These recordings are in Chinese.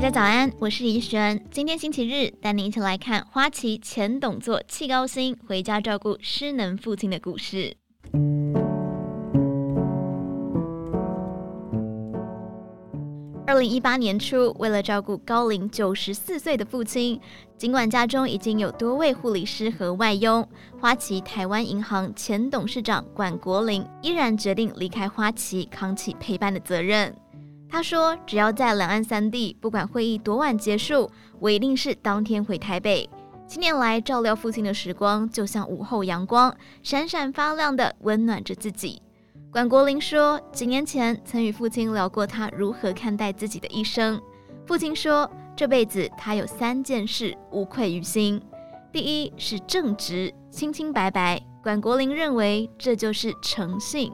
大家早安，我是怡璇。今天星期日，带您一起来看花旗前董座气高薪回家照顾失能父亲的故事。二零一八年初，为了照顾高龄九十四岁的父亲，尽管家中已经有多位护理师和外佣，花旗台湾银行前董事长管国林依然决定离开花旗，扛起陪伴的责任。他说：“只要在两岸三地，不管会议多晚结束，我一定是当天回台北。七年来照料父亲的时光，就像午后阳光，闪闪发亮的温暖着自己。”管国林说，几年前曾与父亲聊过他如何看待自己的一生。父亲说，这辈子他有三件事无愧于心：第一是正直、清清白白。管国林认为这就是诚信，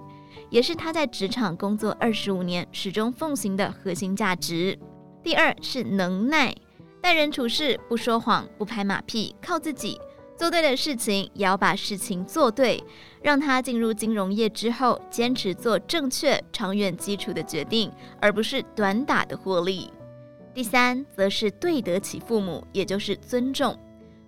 也是他在职场工作二十五年始终奉行的核心价值。第二是能耐，待人处事不说谎、不拍马屁，靠自己。做对的事情，也要把事情做对。让他进入金融业之后，坚持做正确、长远基础的决定，而不是短打的获利。第三，则是对得起父母，也就是尊重。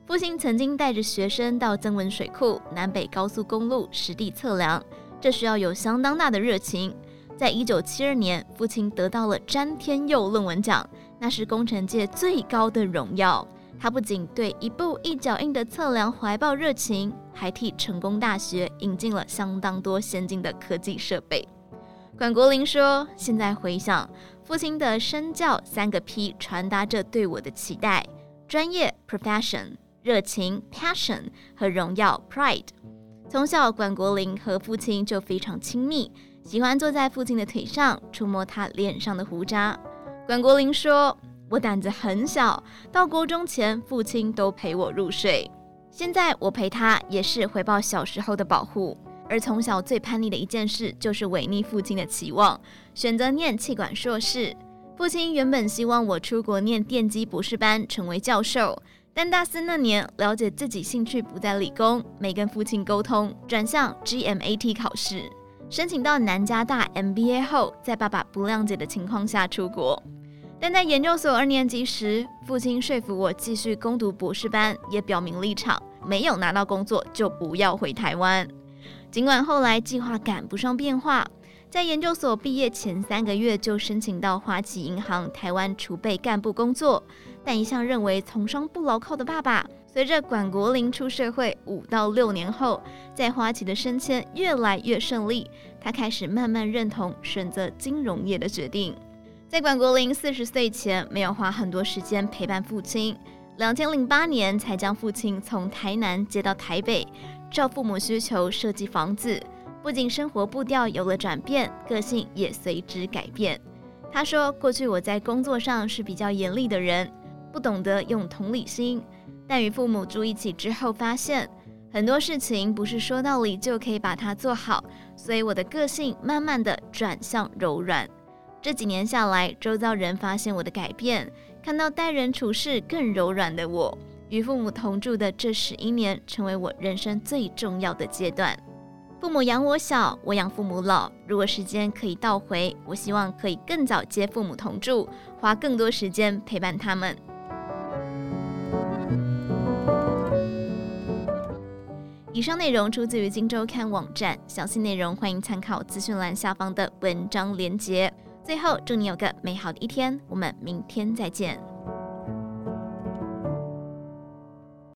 父亲曾经带着学生到曾文水库、南北高速公路实地测量，这需要有相当大的热情。在一九七二年，父亲得到了詹天佑论文奖，那是工程界最高的荣耀。他不仅对一步一脚印的测量怀抱热情，还替成功大学引进了相当多先进的科技设备。管国林说：“现在回想，父亲的身教三个 P 传达着对我的期待：专业 （profession）、热情 （passion） 和荣耀 （pride）。从小，管国林和父亲就非常亲密，喜欢坐在父亲的腿上，触摸他脸上的胡渣。管国林说。”我胆子很小，到国中前，父亲都陪我入睡。现在我陪他，也是回报小时候的保护。而从小最叛逆的一件事，就是违逆父亲的期望，选择念气管硕士。父亲原本希望我出国念电机博士班，成为教授。但大四那年，了解自己兴趣不在理工，没跟父亲沟通，转向 GMAT 考试，申请到南加大 MBA 后，在爸爸不谅解的情况下出国。但在研究所二年级时，父亲说服我继续攻读博士班，也表明立场：没有拿到工作就不要回台湾。尽管后来计划赶不上变化，在研究所毕业前三个月就申请到花旗银行台湾储备干部工作，但一向认为从商不牢靠的爸爸，随着管国林出社会五到六年后，在花旗的升迁越来越顺利，他开始慢慢认同选择金融业的决定。在管国林四十岁前，没有花很多时间陪伴父亲。两千零八年才将父亲从台南接到台北，照父母需求设计房子。不仅生活步调有了转变，个性也随之改变。他说：“过去我在工作上是比较严厉的人，不懂得用同理心。但与父母住一起之后，发现很多事情不是说道理就可以把它做好，所以我的个性慢慢的转向柔软。”这几年下来，周遭人发现我的改变，看到待人处事更柔软的我。与父母同住的这十一年，成为我人生最重要的阶段。父母养我小，我养父母老。如果时间可以倒回，我希望可以更早接父母同住，花更多时间陪伴他们。以上内容出自于《今周刊》网站，详细内容欢迎参考资讯栏下方的文章连结。最后，祝你有个美好的一天，我们明天再见。